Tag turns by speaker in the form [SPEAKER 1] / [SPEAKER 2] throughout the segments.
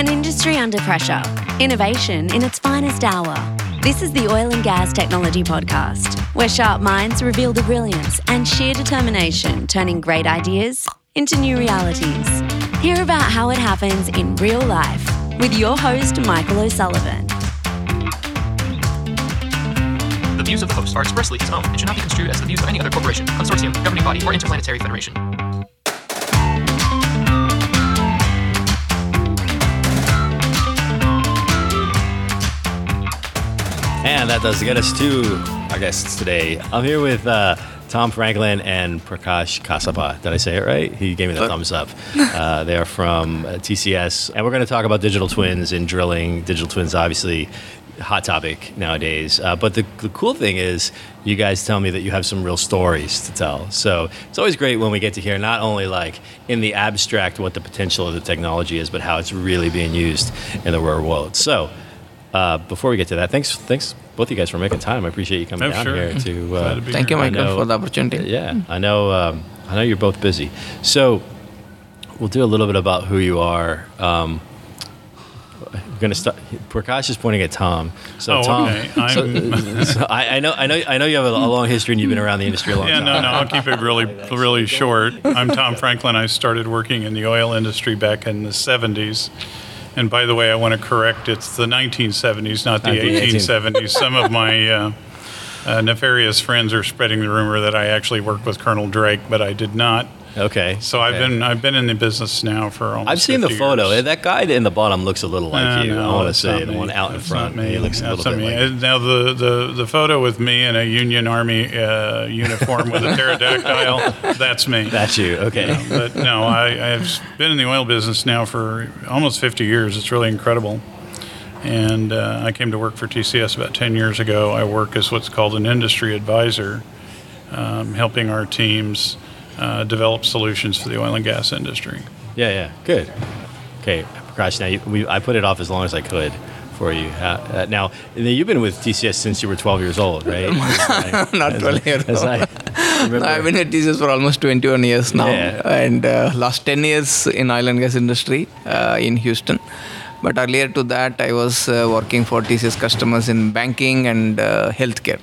[SPEAKER 1] An industry under pressure, innovation in its finest hour. This is the Oil and Gas Technology Podcast, where sharp minds reveal the brilliance and sheer determination turning great ideas into new realities. Hear about how it happens in real life with your host, Michael O'Sullivan.
[SPEAKER 2] The views of the host are expressly his own and should not be construed as the views of any other corporation, consortium, governing body, or interplanetary federation.
[SPEAKER 3] And that does get us to our guests today. I'm here with uh, Tom Franklin and Prakash Kasapa. Did I say it right? He gave me the thumbs up. Uh, they are from uh, TCS, and we're going to talk about digital twins and drilling. Digital twins, obviously, hot topic nowadays. Uh, but the, the cool thing is, you guys tell me that you have some real stories to tell. So it's always great when we get to hear not only like in the abstract what the potential of the technology is, but how it's really being used in the real world. So uh, before we get to that, thanks, thanks both of you guys for making time. I appreciate you coming
[SPEAKER 4] Oh,
[SPEAKER 3] down
[SPEAKER 4] sure.
[SPEAKER 3] here to.
[SPEAKER 4] Glad
[SPEAKER 3] Uh,
[SPEAKER 4] to be
[SPEAKER 5] Thank you,
[SPEAKER 4] here.
[SPEAKER 3] I
[SPEAKER 5] Michael,
[SPEAKER 3] know-
[SPEAKER 5] for the opportunity.
[SPEAKER 3] yeah, I know. Um, I know you're both busy, so we'll do a little bit about who you are. Um, we're gonna start. Prakash is pointing at Tom. So
[SPEAKER 4] Oh,
[SPEAKER 3] Tom,
[SPEAKER 4] okay.
[SPEAKER 3] so-
[SPEAKER 4] I'm-
[SPEAKER 3] so I, I know, I know, I know you have a, a long history and you've been around the industry a long
[SPEAKER 4] Yeah,
[SPEAKER 3] time.
[SPEAKER 4] Yeah, no, no, I'll keep it really, really short. I'm Tom Franklin. I started working in the oil industry back in the 70s. And by the way, I want to correct it's the 1970s, not the 1870s. Some of my uh, uh, nefarious friends are spreading the rumor that I actually worked with Colonel Drake, but I did not.
[SPEAKER 3] Okay.
[SPEAKER 4] So I've
[SPEAKER 3] okay.
[SPEAKER 4] been I've been in the business now for almost.
[SPEAKER 3] I've seen the photo.
[SPEAKER 4] years.
[SPEAKER 3] That guy in the bottom looks a little like
[SPEAKER 4] Uh,
[SPEAKER 3] you.
[SPEAKER 4] no,
[SPEAKER 3] I want to say the one out in front.
[SPEAKER 4] not me.
[SPEAKER 3] He looks a little bit
[SPEAKER 4] me.
[SPEAKER 3] like.
[SPEAKER 4] Uh, Now the, the, the photo with me in a Union Army uh, uniform with a pterodactyl, that's me.
[SPEAKER 3] That's you. Okay.
[SPEAKER 4] but no, I, I've been in the oil business now for almost 50 years. It's really incredible. And uh, I came to work for TCS about 10 years ago. I work as what's called an industry advisor, um, helping our teams uh, develop solutions for the oil and gas industry.
[SPEAKER 3] Yeah, yeah, good. Okay, Prakash. Now you, we, I put it off as long as I could for you. Uh, uh, now, you've been with TCS since you were 12 years old, right? As
[SPEAKER 5] Not
[SPEAKER 3] as
[SPEAKER 5] 12 years
[SPEAKER 3] as I remember.
[SPEAKER 5] I've been at TCS for almost 21 years now,
[SPEAKER 3] Yeah.
[SPEAKER 5] and uh, last 10 years in oil and gas industry uh, in Houston. But earlier to that, I was uh, working for TCS customers in banking and uh, healthcare.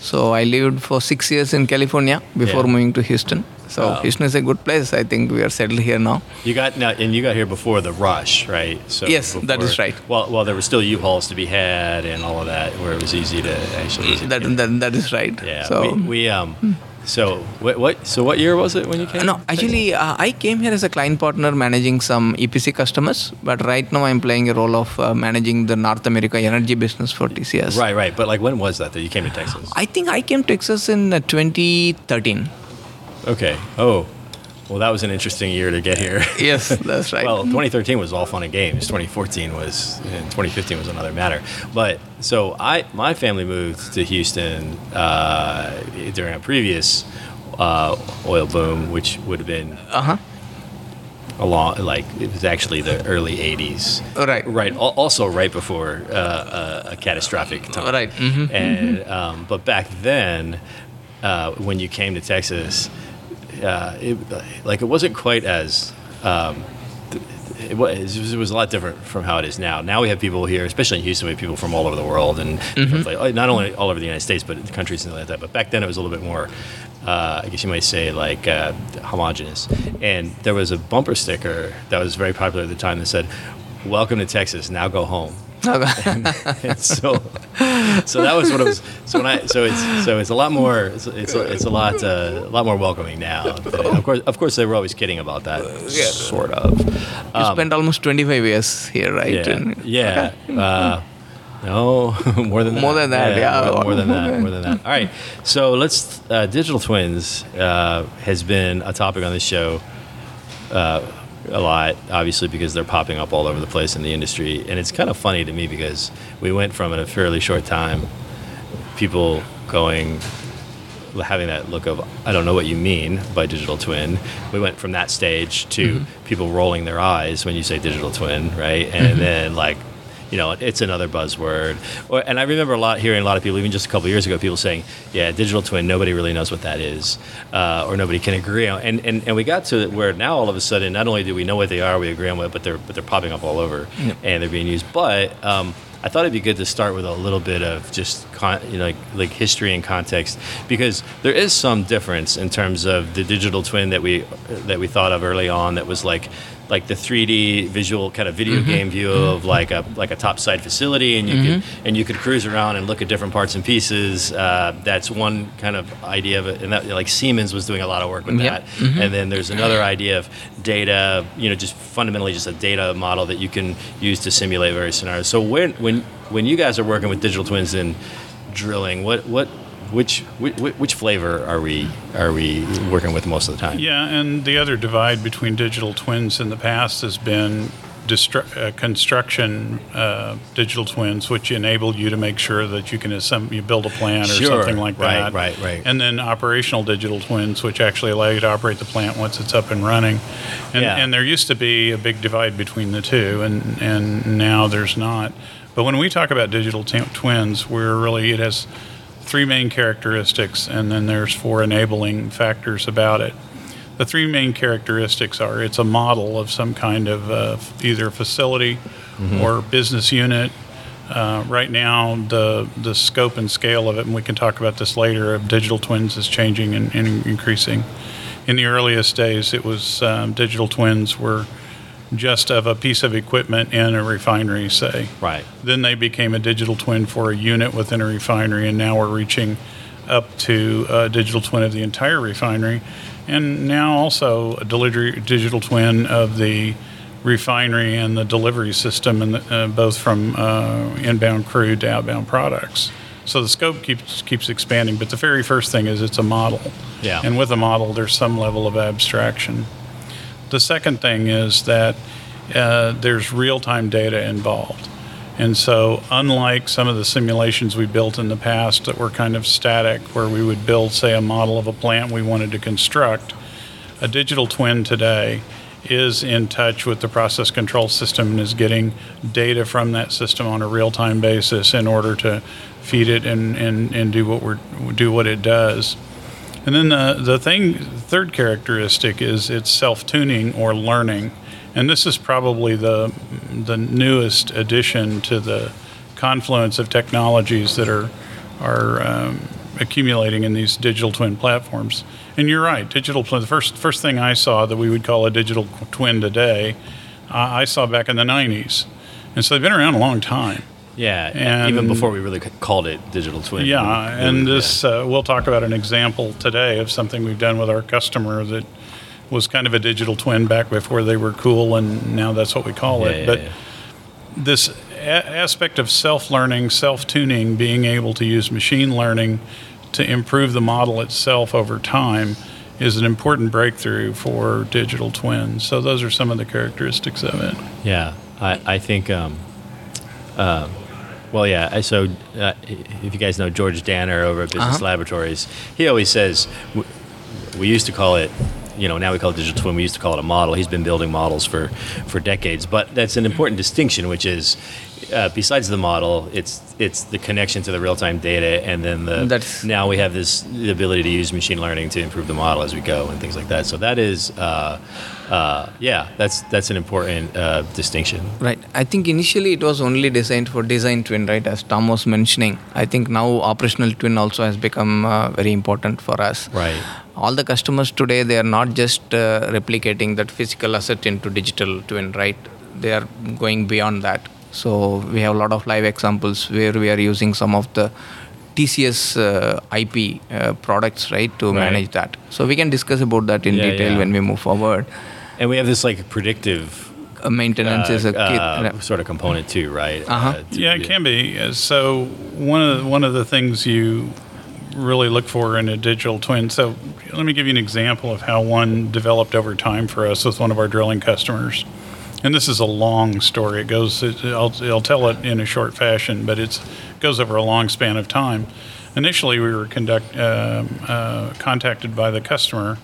[SPEAKER 5] So I lived for six years in California before
[SPEAKER 3] Yeah.
[SPEAKER 5] moving to Houston. So
[SPEAKER 3] Wow.
[SPEAKER 5] Houston is a good place. I think we are settled here now.
[SPEAKER 3] You got now, and you got here before the rush, right? So
[SPEAKER 5] Yes, that is right.
[SPEAKER 3] Well, well, there were still U-Hauls to be had and all of that, where it was easy to actually.
[SPEAKER 5] That, that, that is right.
[SPEAKER 3] yeah.
[SPEAKER 5] So,
[SPEAKER 3] we, we um. So what, what? So what year was it when you came?
[SPEAKER 5] No, actually, uh, I came here as a client partner managing some EPC customers, but right now I'm playing a role of uh, managing the North America energy business for TCS.
[SPEAKER 3] Right, right. But like, when was that that you came to Texas?
[SPEAKER 5] I think I came to Texas in uh, 2013.
[SPEAKER 3] Okay. Oh, well, that was an interesting year to get here.
[SPEAKER 5] Yes, that's right.
[SPEAKER 3] Well, 2013 was all fun and games. 2014 was, and 2015 was another matter. But so I, my family moved to Houston uh, during a previous uh, oil boom, which would have been
[SPEAKER 5] uh huh.
[SPEAKER 3] along, like it was actually the early 80s.
[SPEAKER 5] Oh,
[SPEAKER 3] Right. Right. Also, right before uh, a, a catastrophic time.
[SPEAKER 5] Right. Mhm.
[SPEAKER 3] And um, but back then, uh, when you came to Texas, uh, it, like it wasn't quite as. Um, it was, it was a lot different from how it is now. Now we have people here, especially in Houston, we have people from all over the world and pla- not only all over the United States, but countries and like that. But back then it was a little bit more, uh, I guess you might say, like uh, homogenous. And there was a bumper sticker that was very popular at the time that said, "Welcome to Texas. Now go home." And so, so that was what it was. So when I, so it's, so it's a lot more, it's, it's, a, it's a lot, uh, a lot more welcoming now. Of course, of course, they were always kidding about that, sort of.
[SPEAKER 5] You spent almost 25 years here, right?
[SPEAKER 3] Yeah,
[SPEAKER 5] And-
[SPEAKER 3] yeah. Uh, no, more than that.
[SPEAKER 5] More than that, yeah.
[SPEAKER 3] More, more than that. More than that. All right. So let's. Uh, digital twins uh, has been a topic on this show uh, a lot, obviously, because they're popping up all over the place in the industry, and it's kind of funny to me because we went from in a fairly short time, people going having that look of I don't know what you mean by digital twin. We went from that stage to mm-hmm. people rolling their eyes when you say digital twin, right? And mm-hmm. then like you know, it's another buzzword. Or, and I remember a lot hearing a lot of people, even just a couple years ago, people saying, "Yeah, digital twin. Nobody really knows what that is, uh, or nobody can agree on." And, and and we got to where now all of a sudden, not only do we know what they are, we agree on what, but they're but they're popping up all over, and they're being used. But um, I thought it'd be good to start with a little bit of just con- you know, like like history and context because there is some difference in terms of the digital twin that we that we thought of early on that was like like the 3D visual kind of video mm-hmm. game view of mm-hmm. like a like a top side facility and you could mm-hmm. and you could cruise around and look at different parts and pieces. Uh, that's one kind of idea of it, and that like Siemens was doing a lot of work with
[SPEAKER 5] Yeah.
[SPEAKER 3] that. And then there's another idea of data, you know, just fundamentally just a data model that you can use to simulate various scenarios. So when when when you guys are working with digital twins in drilling, what what which which, which flavor are we are we working with most of the time?
[SPEAKER 4] Yeah, and the other divide between digital twins in the past has been destru- uh, construction uh, digital twins, which enable you to make sure that you can assemble, you build a plant or
[SPEAKER 3] Sure.
[SPEAKER 4] something like
[SPEAKER 3] Right,
[SPEAKER 4] that.
[SPEAKER 3] Right, right, right.
[SPEAKER 4] And then operational digital twins, which actually allow you to operate the plant once it's up and running. And,
[SPEAKER 3] Yeah.
[SPEAKER 4] and there used to be a big divide between the two, and, and now there's not. But when we talk about digital t- twins, we're really, it has three main characteristics, and then there's four enabling factors about it. The three main characteristics are it's a model of some kind of uh, either facility or business unit. Uh, right now, the the scope and scale of it, and we can talk about this later, of digital twins is changing and, and increasing. In the earliest days, it was um, digital twins were just of a piece of equipment in a refinery, say.
[SPEAKER 3] Right.
[SPEAKER 4] Then they became a digital twin for a unit within a refinery, and now we're reaching up to a digital twin of the entire refinery, and now also a delivery digital twin of the refinery and the delivery system, and uh, both from uh, inbound crude to outbound products. So the scope keeps keeps expanding, but the very first thing is it's a model.
[SPEAKER 3] Yeah.
[SPEAKER 4] And with a model, there's some level of abstraction. The second thing is that uh, there's real time data involved. And so, unlike some of the simulations we built in the past that were kind of static, where we would build, say, a model of a plant we wanted to construct, a digital twin today is in touch with the process control system and is getting data from that system on a real time basis in order to feed it and, and, and do what we're do what it does. And then the, the thing, third characteristic is it's self tuning or learning. And this is probably the, the newest addition to the confluence of technologies that are, are um, accumulating in these digital twin platforms. And you're right, digital twin, the first, first thing I saw that we would call a digital twin today, uh, I saw back in the 90s. And so they've been around a long time.
[SPEAKER 3] Yeah,
[SPEAKER 4] And-
[SPEAKER 3] even before we really called it digital twin.
[SPEAKER 4] Yeah,
[SPEAKER 3] We- we-
[SPEAKER 4] and
[SPEAKER 3] yeah.
[SPEAKER 4] this uh, we'll talk about an example today of something we've done with our customer that was kind of a digital twin back before they were cool, and now that's what we call
[SPEAKER 3] Yeah,
[SPEAKER 4] it.
[SPEAKER 3] yeah,
[SPEAKER 4] but
[SPEAKER 3] yeah.
[SPEAKER 4] this a- aspect of self-learning, self-tuning, being able to use machine learning to improve the model itself over time is an important breakthrough for digital twins. So those are some of the characteristics of it.
[SPEAKER 3] Yeah, I, I think. Um, uh, well, yeah. So, uh, if you guys know George Danner over at Business
[SPEAKER 5] Uh-huh.
[SPEAKER 3] Laboratories, he always says w- we used to call it. You know, now we call it digital twin. We used to call it a model. He's been building models for for decades. But that's an important distinction, which is. Uh, besides the model, it's it's the connection to the real time data, and then the
[SPEAKER 5] That's-
[SPEAKER 3] now we have this the ability to use machine learning to improve the model as we go and things like that. So that is, uh, uh, yeah, that's that's an important uh, distinction.
[SPEAKER 5] Right. I think initially it was only designed for design twin, right? As Tom was mentioning. I think now operational twin also has become uh, very important for us.
[SPEAKER 3] Right.
[SPEAKER 5] All the customers today, they are not just uh, replicating that physical asset into digital twin, right? They are going beyond that. So we have a lot of live examples where we are using some of the TCS uh, IP uh, products, right, to
[SPEAKER 3] Right.
[SPEAKER 5] manage that. So we can discuss about that in
[SPEAKER 3] Yeah,
[SPEAKER 5] detail
[SPEAKER 3] yeah.
[SPEAKER 5] when we move forward.
[SPEAKER 3] And we have this like predictive
[SPEAKER 5] Uh, maintenance
[SPEAKER 3] uh,
[SPEAKER 5] is a key.
[SPEAKER 3] uh, sort of component too, right?
[SPEAKER 5] Uh-huh.
[SPEAKER 3] to-
[SPEAKER 4] Yeah, it can be. Uh, So one of the, one of the things you really look for in a digital twin. So let me give you an example of how one developed over time for us with one of our drilling customers. And this is a long story. It goes. It, I'll, I'll tell it in a short fashion, but it's goes over a long span of time. Initially, we were conduct, um, uh, contacted by the customer.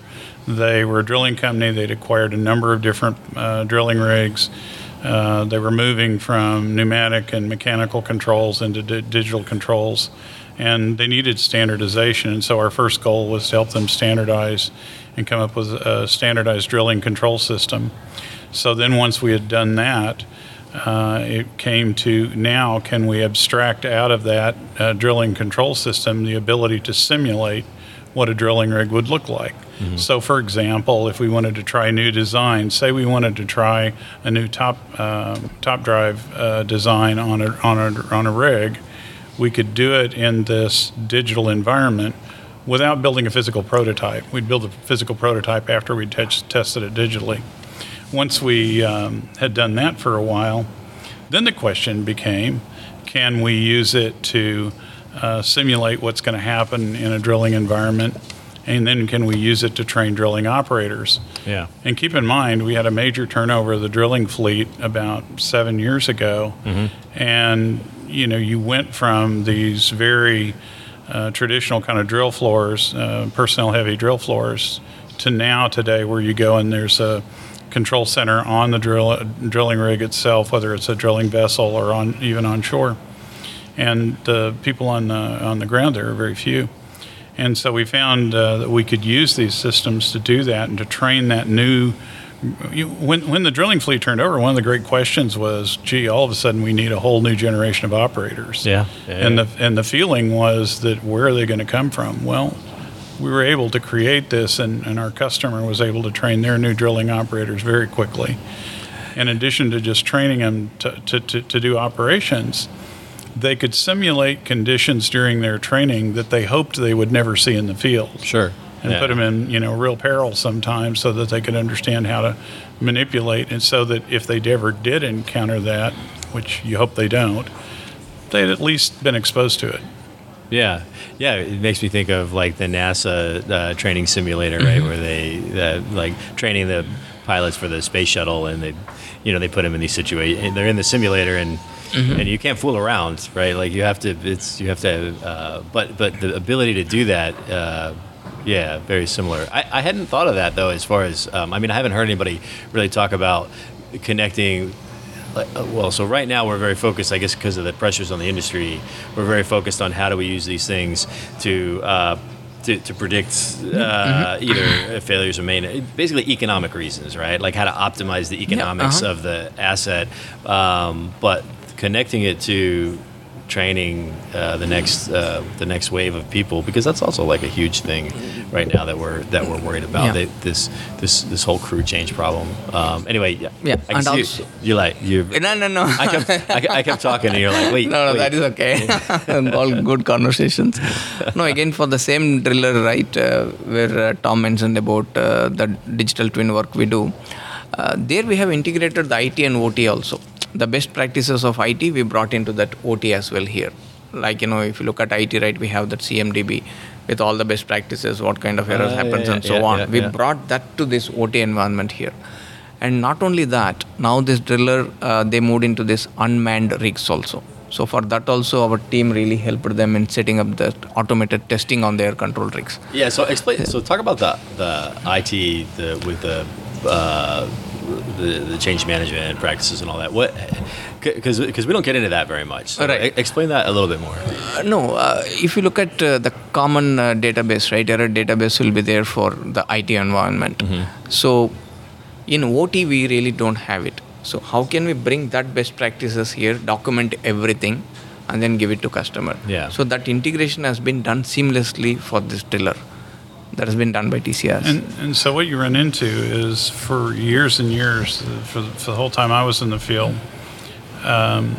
[SPEAKER 4] They were a drilling company. They'd acquired a number of different uh, drilling rigs. Uh, they were moving from pneumatic and mechanical controls into di- digital controls, and they needed standardization. And so our first goal was to help them standardize and come up with a standardized drilling control system. So then, once we had done that, uh, it came to now can we abstract out of that uh, drilling control system the ability to simulate what a drilling rig would look like. So, for example, if we wanted to try a new designs, say we wanted to try a new top um top drive uh, design on a, on a on a rig, we could do it in this digital environment without building a physical prototype. We'd build a physical prototype after we test tested it digitally. Once we um, had done that for a while, then the question became can we use it to uh, simulate what's going to happen in a drilling environment? And then can we use it to train drilling operators?
[SPEAKER 3] Yeah.
[SPEAKER 4] And keep in mind, we had a major turnover of the drilling fleet about seven years ago. And, you know, you went from these very uh, traditional kind of drill floors, uh, personnel heavy drill floors, to now today where you go and there's a control center on the drill, drilling rig itself, whether it's a drilling vessel or on even on shore. And the people on the, on the ground there are very few. And so we found uh, that we could use these systems to do that and to train that new. You, when, when the drilling fleet turned over, one of the great questions was, gee, all of a sudden we need a whole new generation of operators.
[SPEAKER 3] Yeah. Yeah,
[SPEAKER 4] and, the, and the feeling was that where are they going to come from? Well, we were able to create this, and, and our customer was able to train their new drilling operators very quickly. In addition to just training them to, to, to, to do operations, they could simulate conditions during their training that they hoped they would never see in the field
[SPEAKER 3] Sure.
[SPEAKER 4] and
[SPEAKER 3] Yeah.
[SPEAKER 4] put them in you know real peril sometimes so that they could understand how to manipulate and so that if they ever did encounter that which you hope they don't they'd at least been exposed to it
[SPEAKER 3] Yeah, yeah. It makes me think of like the NASA uh, training simulator, right, where they uh, like training the pilots for the space shuttle, and they, you know, they put them in these situations. They're in the simulator, and and you can't fool around, right? Like you have to. It's you have to. Uh, but but the ability to do that. Uh, yeah, very similar. I, I hadn't thought of that though. As far as um, I mean, I haven't heard anybody really talk about connecting uh, well, so right now we're very focused, I guess, because of the pressures on the industry. We're very focused on how do we use these things to uh, to, to predict uh, either failures or main, basically economic reasons, right? Like how to optimize the economics
[SPEAKER 5] uh-huh.
[SPEAKER 3] of the asset, um, but connecting it to training uh, the next uh, the next wave of people because that's also like a huge thing right now that we're that we're worried about
[SPEAKER 5] Yeah.
[SPEAKER 3] They- this this this whole crew change problem. Um, anyway, yeah,
[SPEAKER 5] Yeah,
[SPEAKER 3] I
[SPEAKER 5] and
[SPEAKER 3] see you-
[SPEAKER 5] also-
[SPEAKER 3] you're like you.
[SPEAKER 5] No, no, no.
[SPEAKER 3] I kept I, kept- I kept talking and you're like wait
[SPEAKER 5] no, no,
[SPEAKER 3] wait.
[SPEAKER 5] that is okay. All good conversations. No, again for the same driller, right? Uh, where uh, Tom mentioned about uh, the digital twin work we do. Uh, there we have integrated the IT and OT also. The best practices of IT we brought into that OT as well here. Like you know, if you look at IT, right, we have that CMDB with all the best practices, what kind of errors
[SPEAKER 3] Ah,
[SPEAKER 5] happens,
[SPEAKER 3] yeah,
[SPEAKER 5] and so
[SPEAKER 3] yeah,
[SPEAKER 5] on.
[SPEAKER 3] yeah,
[SPEAKER 5] we
[SPEAKER 3] yeah.
[SPEAKER 5] brought that to this OT environment here. And not only that, now this driller uh, they moved into this unmanned rigs also. So for that also, our team really helped them in setting up the automated testing on their control rigs.
[SPEAKER 3] Yeah, so explain. So talk about the the IT the with the uh, the, the change management practices and all that. What because because we don't get into that very much. So
[SPEAKER 5] Right.
[SPEAKER 3] explain that a little bit more.
[SPEAKER 5] Uh, no, uh, if you look at uh, the common uh, database, right, error database will be there for the IT environment. So in OT, we really don't have it. So how can we bring that best practices here, document everything, and then give it to customer?
[SPEAKER 3] Yeah.
[SPEAKER 5] So that integration has been done seamlessly for this driller. That has been done by TCS.
[SPEAKER 4] And, and so what you run into is for years and years, uh, for, the- for the whole time I was in the field, um,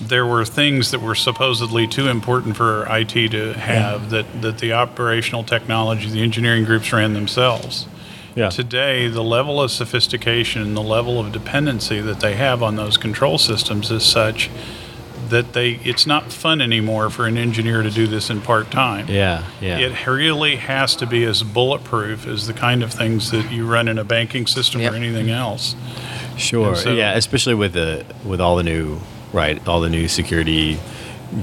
[SPEAKER 4] there were things that were supposedly too important for IT to have that, that the operational technology, the engineering groups ran themselves.
[SPEAKER 3] Yeah.
[SPEAKER 4] Today, the level of sophistication and the level of dependency that they have on those control systems is such that they it's not fun anymore for an engineer to do this in part time.
[SPEAKER 3] Yeah, yeah.
[SPEAKER 4] It really has to be as bulletproof as the kind of things that you run in a banking system
[SPEAKER 5] Yep.
[SPEAKER 4] or anything else.
[SPEAKER 3] Sure.
[SPEAKER 4] So-
[SPEAKER 3] yeah, especially with the with all the new right, all the new security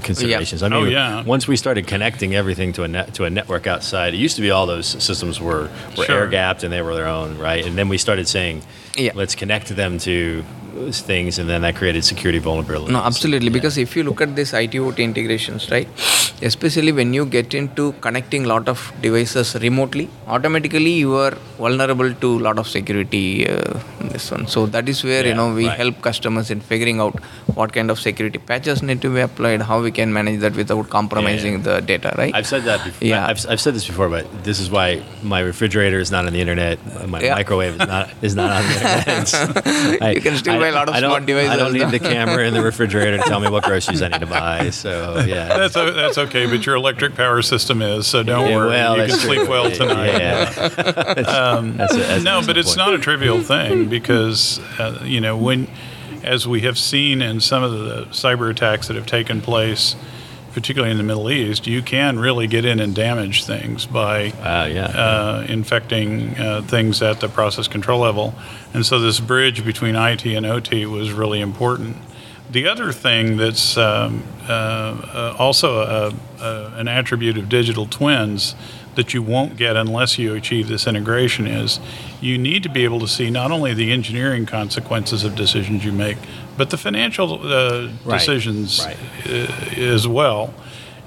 [SPEAKER 3] considerations. I mean,
[SPEAKER 4] Oh, yeah.
[SPEAKER 3] once we started connecting everything to a net to a network outside, it used to be all those systems were were
[SPEAKER 4] Sure.
[SPEAKER 3] air gapped and they were their own, right? And then we started saying,
[SPEAKER 5] Yeah.
[SPEAKER 3] let's connect them to things, and then that created security vulnerabilities.
[SPEAKER 5] No, absolutely.
[SPEAKER 3] Yeah.
[SPEAKER 5] Because if you look at this IT OT integrations, right, especially when you get into connecting a lot of devices remotely, automatically you are vulnerable to a lot of security. Uh, this one. So that is where you know we
[SPEAKER 3] right.
[SPEAKER 5] help customers in figuring out what kind of security patches need to be applied, how we can manage that without compromising the data, right?
[SPEAKER 3] I've said that before.
[SPEAKER 5] Yeah.
[SPEAKER 3] I've, I've said this before, but this is why my refrigerator is not on the internet. My
[SPEAKER 5] Yeah.
[SPEAKER 3] microwave is not is not on the internet. I-
[SPEAKER 5] You can still
[SPEAKER 3] I-
[SPEAKER 5] buy a lot of
[SPEAKER 3] I don't-
[SPEAKER 5] smart devices.
[SPEAKER 3] I don't need the camera in the refrigerator to tell me what groceries I need to buy. So yeah,
[SPEAKER 4] That's o- that's okay, but your electric power system is, so don't
[SPEAKER 3] Yeah,
[SPEAKER 4] worry.
[SPEAKER 3] well,
[SPEAKER 4] you can
[SPEAKER 3] that's true.
[SPEAKER 4] sleep well tonight.
[SPEAKER 3] Yeah. That's a- that's
[SPEAKER 4] no, but it's
[SPEAKER 3] excellent
[SPEAKER 4] not a trivial thing because uh, you know when, as we have seen in some of the cyber attacks that have taken place, particularly in the Middle East, you can really get in and damage things by.
[SPEAKER 3] Wow, yeah.
[SPEAKER 4] uh, infecting uh, things at the process control level. And so this bridge between IT and OT was really important. The other thing that's um, uh, uh, also a, a, an attribute of digital twins that you won't get unless you achieve this integration is you need to be able to see not only the engineering consequences of decisions you make, but the financial uh,
[SPEAKER 3] Right,
[SPEAKER 4] decisions
[SPEAKER 3] right.
[SPEAKER 4] uh, as well.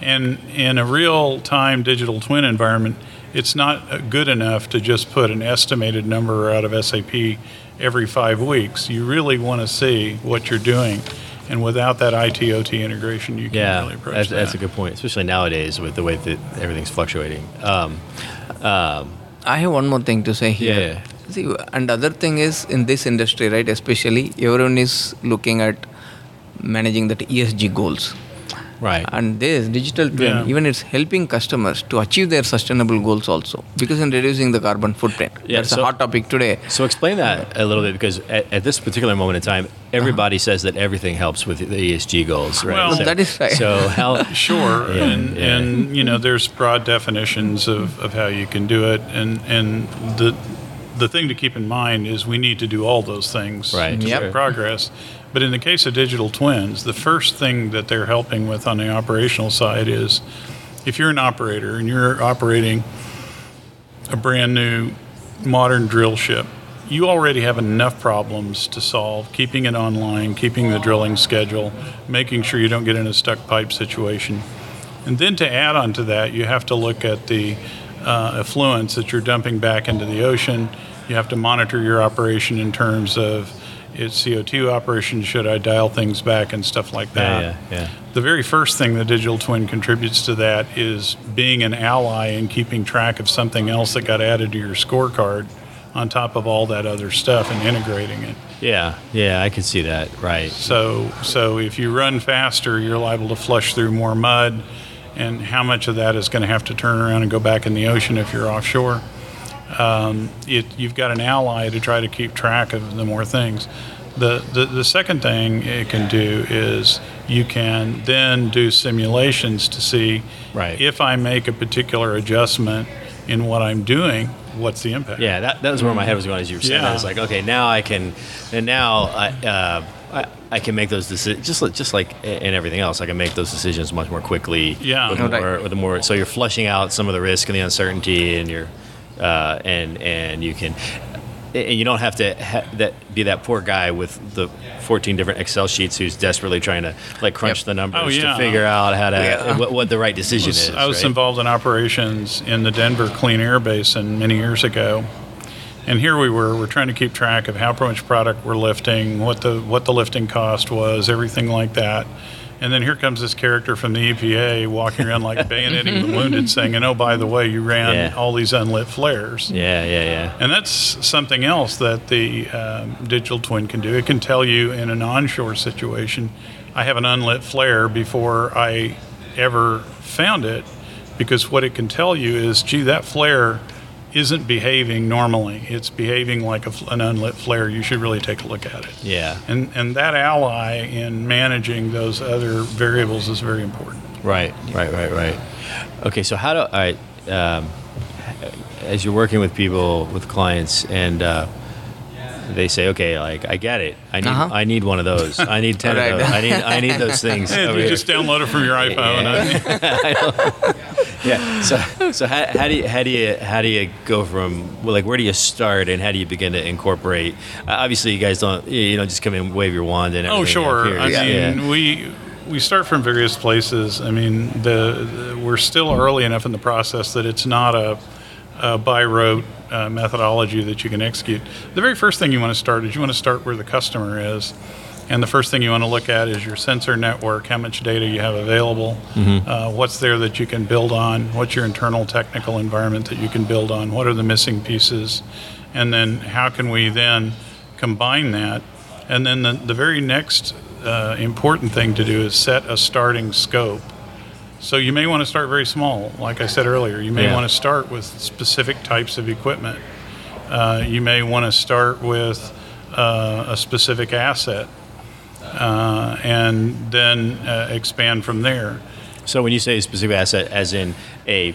[SPEAKER 4] And in a real time digital twin environment, it's not good enough to just put an estimated number out of SAP every five weeks. You really want to see what you're doing. And without that IT OT integration, you can
[SPEAKER 3] yeah,
[SPEAKER 4] really approach
[SPEAKER 3] that's,
[SPEAKER 4] that.
[SPEAKER 3] that's a good point, especially nowadays with the way that everything's fluctuating. Um, um,
[SPEAKER 5] I have one more thing to say here.
[SPEAKER 3] Yeah.
[SPEAKER 5] See, and other thing is in this industry, right? Especially, everyone is looking at managing that ESG goals.
[SPEAKER 3] Right.
[SPEAKER 5] And this digital twin,
[SPEAKER 4] Yeah.
[SPEAKER 5] even it's helping customers to achieve their sustainable goals also, because in reducing the carbon footprint.
[SPEAKER 3] Yeah,
[SPEAKER 5] That's
[SPEAKER 3] so-
[SPEAKER 5] a hot topic today.
[SPEAKER 3] So explain that a little bit because at, at this particular moment in time, everybody
[SPEAKER 5] Uh-huh.
[SPEAKER 3] says that everything helps with the ESG goals, right?
[SPEAKER 4] Well,
[SPEAKER 3] so,
[SPEAKER 5] that is right.
[SPEAKER 3] So how?
[SPEAKER 4] Sure,
[SPEAKER 3] Yeah,
[SPEAKER 4] and
[SPEAKER 3] yeah.
[SPEAKER 4] and you know, there's broad definitions of, of how you can do it, and and the the thing to keep in mind is we need to do all those things
[SPEAKER 3] Right,
[SPEAKER 4] to
[SPEAKER 5] Yep.
[SPEAKER 4] make progress. But in the case of digital twins, the first thing that they're helping with on the operational side is if you're an operator and you're operating a brand new modern drill ship, you already have enough problems to solve keeping it online, keeping the drilling schedule, making sure you don't get in a stuck pipe situation. And then to add on to that, you have to look at the uh, effluents that you're dumping back into the ocean. You have to monitor your operation in terms of its CO2 operation, should I dial things back and stuff like that.
[SPEAKER 3] Yeah, yeah, yeah.
[SPEAKER 4] The very first thing the digital twin contributes to that is being an ally and keeping track of something else that got added to your scorecard on top of all that other stuff and integrating it.
[SPEAKER 3] Yeah, yeah, I can see that. Right.
[SPEAKER 4] So, so if you run faster, you're liable to flush through more mud, and how much of that is going to have to turn around and go back in the ocean if you're offshore? Um, it, you've got an ally to try to keep track of the more things. The, the, the second thing it can do is you can then do simulations to see
[SPEAKER 3] Right.
[SPEAKER 4] if I make a particular adjustment in what I'm doing, what's the impact?
[SPEAKER 3] Yeah, that, that was where my head was going as you were saying that.
[SPEAKER 4] Yeah.
[SPEAKER 3] It's like, okay, now I can, and now I, uh, I, I can make those decisions just like, just like in everything else. I can make those decisions much more quickly.
[SPEAKER 4] Yeah.
[SPEAKER 3] with
[SPEAKER 5] Right.
[SPEAKER 3] more, with the more. So you're flushing out some of the risk and the uncertainty, and you're, uh, and and you can, and you don't have to ha- that be that poor guy with the 14 different Excel sheets who's desperately trying to like crunch
[SPEAKER 5] Yep.
[SPEAKER 3] the numbers
[SPEAKER 4] Oh, yeah.
[SPEAKER 3] to figure out how to
[SPEAKER 5] Yeah.
[SPEAKER 3] what, what the right decision
[SPEAKER 4] was-
[SPEAKER 3] is.
[SPEAKER 4] I was
[SPEAKER 3] right?
[SPEAKER 4] involved in operations in the Denver Clean Air Basin many years ago, and here we were. We're trying to keep track of how much product we're lifting, what the what the lifting cost was, everything like that. And then here comes this character from the EPA walking around like bayoneting the wounded, saying, "And oh, by the way, you ran
[SPEAKER 3] Yeah.
[SPEAKER 4] all these unlit flares."
[SPEAKER 3] Yeah, yeah, yeah.
[SPEAKER 4] And that's something else that the um, digital twin can do. It can tell you in an onshore situation, I have an unlit flare before I ever found it, because what it can tell you is, gee, that flare isn't behaving normally. It's behaving like a, an unlit flare. You should really take a look at it.
[SPEAKER 3] Yeah.
[SPEAKER 4] And, and that ally in managing those other variables is very important.
[SPEAKER 3] Right, right, right, right. Okay, so how do I, um, as you're working with people, with clients, and uh, they say, okay, like I get it. I need
[SPEAKER 5] Uh-huh.
[SPEAKER 3] I need one of those. I need ten
[SPEAKER 5] Right.
[SPEAKER 3] of those. I need I need those things.
[SPEAKER 4] Yeah, you
[SPEAKER 3] here.
[SPEAKER 4] just download it from your iPhone.
[SPEAKER 3] yeah. So so how, how do you how do you how do you go from well, like where do you start and how do you begin to incorporate? Uh, obviously, you guys don't you know just come in wave your wand and
[SPEAKER 4] Oh, sure.
[SPEAKER 3] appears.
[SPEAKER 4] I
[SPEAKER 3] yeah.
[SPEAKER 4] mean, we we start from various places. I mean, the, the we're still early enough in the process that it's not a, a by rote uh, methodology that you can execute. The very first thing you want to start is you want to start where the customer is. And the first thing you want to look at is your sensor network, how much data you have available, uh, what's there that you can build on, what's your internal technical environment that you can build on, what are the missing pieces, and then how can we then combine that. And then the, the very next uh, important thing to do is set a starting scope. So you may want to start very small, like I said earlier. You may
[SPEAKER 3] Yeah.
[SPEAKER 4] want to start with specific types of equipment. Uh, you may want to start with uh, a specific asset, uh, and then uh, expand from there.
[SPEAKER 3] So when you say specific asset, as in a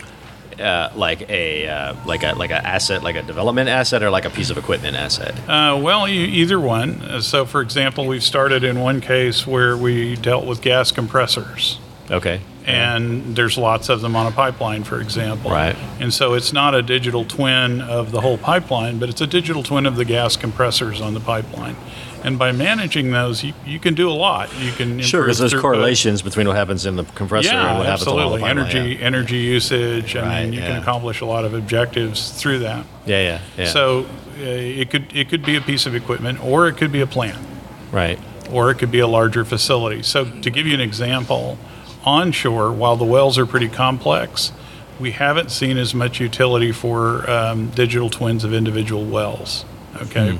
[SPEAKER 3] uh, like a uh, like a like a asset, like a development asset, or like a piece of equipment asset.
[SPEAKER 4] Uh, well, e- either one. So, for example, we've started in one case where we dealt with gas compressors.
[SPEAKER 3] Okay.
[SPEAKER 4] and there's lots of them on a pipeline, for example.
[SPEAKER 3] Right.
[SPEAKER 4] And so it's not a digital twin of the whole pipeline, but it's a digital twin of the gas compressors on the pipeline. And by managing those, you, you can do a lot. You can
[SPEAKER 3] Sure, because there's
[SPEAKER 4] throughput.
[SPEAKER 3] correlations between what happens in the compressor
[SPEAKER 4] Yeah,
[SPEAKER 3] and what happens along the
[SPEAKER 4] absolutely.
[SPEAKER 3] pipeline.
[SPEAKER 4] Energy, energy usage. I
[SPEAKER 3] Right,
[SPEAKER 4] mean, you
[SPEAKER 3] yeah.
[SPEAKER 4] can accomplish a lot of objectives through that.
[SPEAKER 3] Yeah, yeah, yeah.
[SPEAKER 4] So uh, it could it could be a piece of equipment, or it could be a plant
[SPEAKER 3] right.
[SPEAKER 4] or it could be a larger facility. So, to give you an example, onshore, while the wells are pretty complex, we haven't seen as much utility for um, digital twins of individual wells, okay,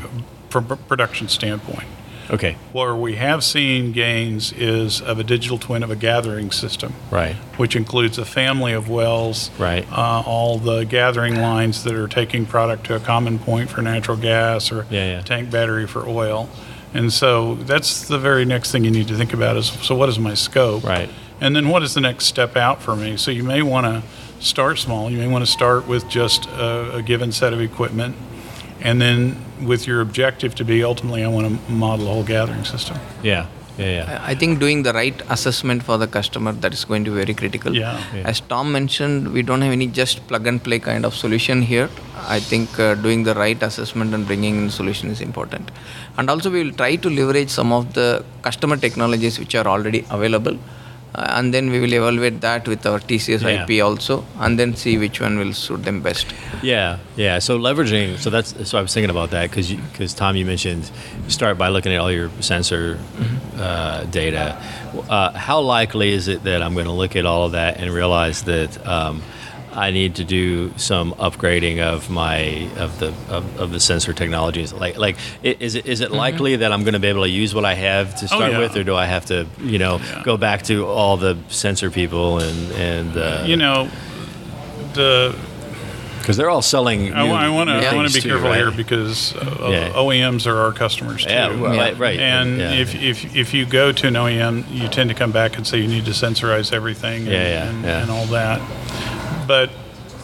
[SPEAKER 4] from a production standpoint.
[SPEAKER 3] Okay.
[SPEAKER 4] Where we have seen gains is of a digital twin of a gathering system,
[SPEAKER 3] Right.
[SPEAKER 4] which includes a family of wells,
[SPEAKER 3] Right.
[SPEAKER 4] uh, all the gathering lines that are taking product to a common point for natural gas or
[SPEAKER 3] Yeah, yeah.
[SPEAKER 4] tank battery for oil. And so that's the very next thing you need to think about is so what is my scope?
[SPEAKER 3] Right.
[SPEAKER 4] And then what is the next step out for me? So you may want to start small. You may want to start with just a, a given set of equipment. And then with your objective to be ultimately, I want to model a whole gathering system.
[SPEAKER 3] Yeah. Yeah. Yeah.
[SPEAKER 5] I I think doing the right assessment for the customer that is going to be very critical.
[SPEAKER 4] Yeah.
[SPEAKER 3] Yeah.
[SPEAKER 5] As Tom mentioned, we don't have any just plug and play kind of solution here. I think uh, doing the right assessment and bringing in solution is important. And also we will try to leverage some of the customer technologies which are already available. Uh, and then we will evaluate that with our TCS
[SPEAKER 3] Yeah.
[SPEAKER 5] IP also, and then see which one will suit them best.
[SPEAKER 3] Yeah, yeah. So leveraging. So that's so I was thinking about that because because Tom, you mentioned start by looking at all your sensor uh, data. Uh, how likely is it that I'm going to look at all of that and realize that um, I need to do some upgrading of my of the of, of the sensor technologies? Like like is it is it likely that I'm going to be able to use what I have to start
[SPEAKER 4] yeah.
[SPEAKER 3] with, or do I have to you know go back to all the sensor people and and uh,
[SPEAKER 4] You know, the
[SPEAKER 3] because they're all selling.
[SPEAKER 4] I, want to I want to be
[SPEAKER 3] too,
[SPEAKER 4] careful
[SPEAKER 3] right?
[SPEAKER 4] here because uh,
[SPEAKER 3] Yeah.
[SPEAKER 4] OEMs are our customers too.
[SPEAKER 3] Yeah, well, right, right.
[SPEAKER 4] And
[SPEAKER 3] yeah.
[SPEAKER 4] if, if if you go to an OEM, you tend to come back and say you need to sensorize everything and,
[SPEAKER 3] Yeah, yeah,
[SPEAKER 4] and,
[SPEAKER 3] yeah.
[SPEAKER 4] and all that. But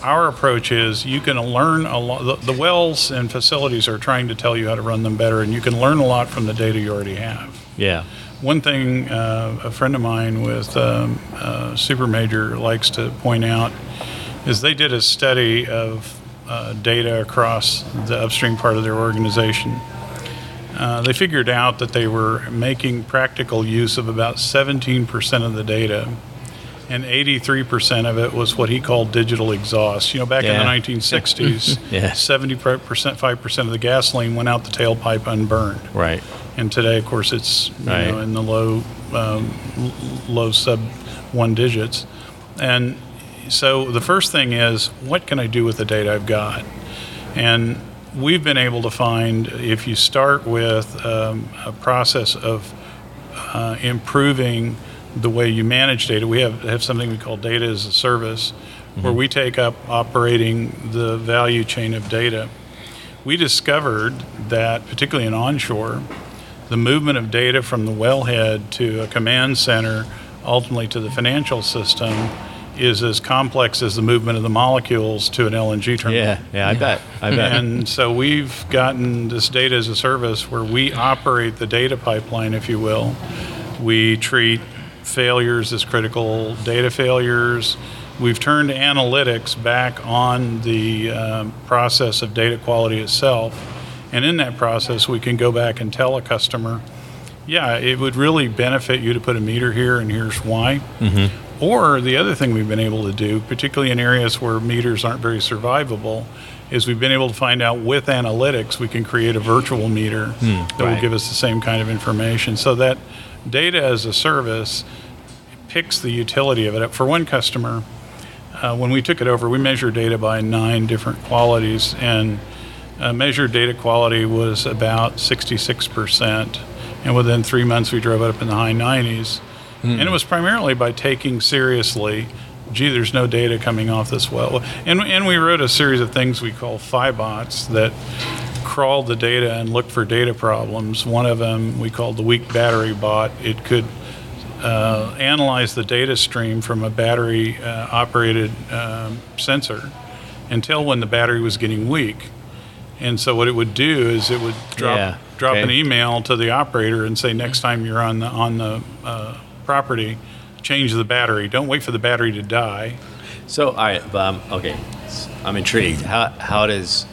[SPEAKER 4] our approach is you can learn a lot. The, the wells and facilities are trying to tell you how to run them better, and you can learn a lot from the data you already have.
[SPEAKER 3] yeah,
[SPEAKER 4] One thing uh, a friend of mine with um, uh, Super Major likes to point out is they did a study of uh, data across the upstream part of their organization. Uh, they figured out that they were making practical use of about 17% of the data, and 83% of it was what he called digital exhaust. You know, back
[SPEAKER 3] Yeah.
[SPEAKER 4] in the 1960s,
[SPEAKER 3] Yeah.
[SPEAKER 4] 70%, 5% of the gasoline went out the tailpipe unburned.
[SPEAKER 3] right.
[SPEAKER 4] And today, of course, it's you
[SPEAKER 3] Right.
[SPEAKER 4] know in the low um, low sub one digits. And so the first thing is, what can I do with the data I've got? And we've been able to find if you start with um, a process of uh, improving the way you manage data, we have, have something we call data as a service, where mm-hmm. we take up operating the value chain of data. We discovered that, particularly in onshore, the movement of data from the wellhead to a command center, ultimately to the financial system, is as complex as the movement of the molecules to an LNG terminal.
[SPEAKER 3] Yeah, yeah, I bet. I bet.
[SPEAKER 4] And so we've gotten this data as a service where we operate the data pipeline, if you will. We treat failures as critical data failures. We've turned analytics back on the um, process of data quality itself. And in that process, we can go back and tell a customer, yeah, it would really benefit you to put a meter here, and here's why. Or the other thing we've been able to do, particularly in areas where meters aren't very survivable, is we've been able to find out with analytics we can create a virtual meter that will give us the same kind of information. So that data as a service picks the utility of it. Up. For one customer, uh, when we took it over, we measured data by nine different qualities, and uh, measured data quality was about 66%. And within three months, we drove it up in the high 90s. And it was primarily by taking seriously, gee, there's no data coming off this well. And, and we wrote a series of things we call FIBOTs that crawled the data and looked for data problems. One of them we called the weak battery bot. It could uh, analyze the data stream from a battery uh, operated um, sensor and tell when the battery was getting weak. And so what it would do is it would drop
[SPEAKER 3] Yeah,
[SPEAKER 4] drop
[SPEAKER 3] okay.
[SPEAKER 4] an email to the operator and say next time you're on the on the uh, property, change the battery. Don't wait for the battery to die.
[SPEAKER 3] So, all right, um, okay, I'm intrigued. How how does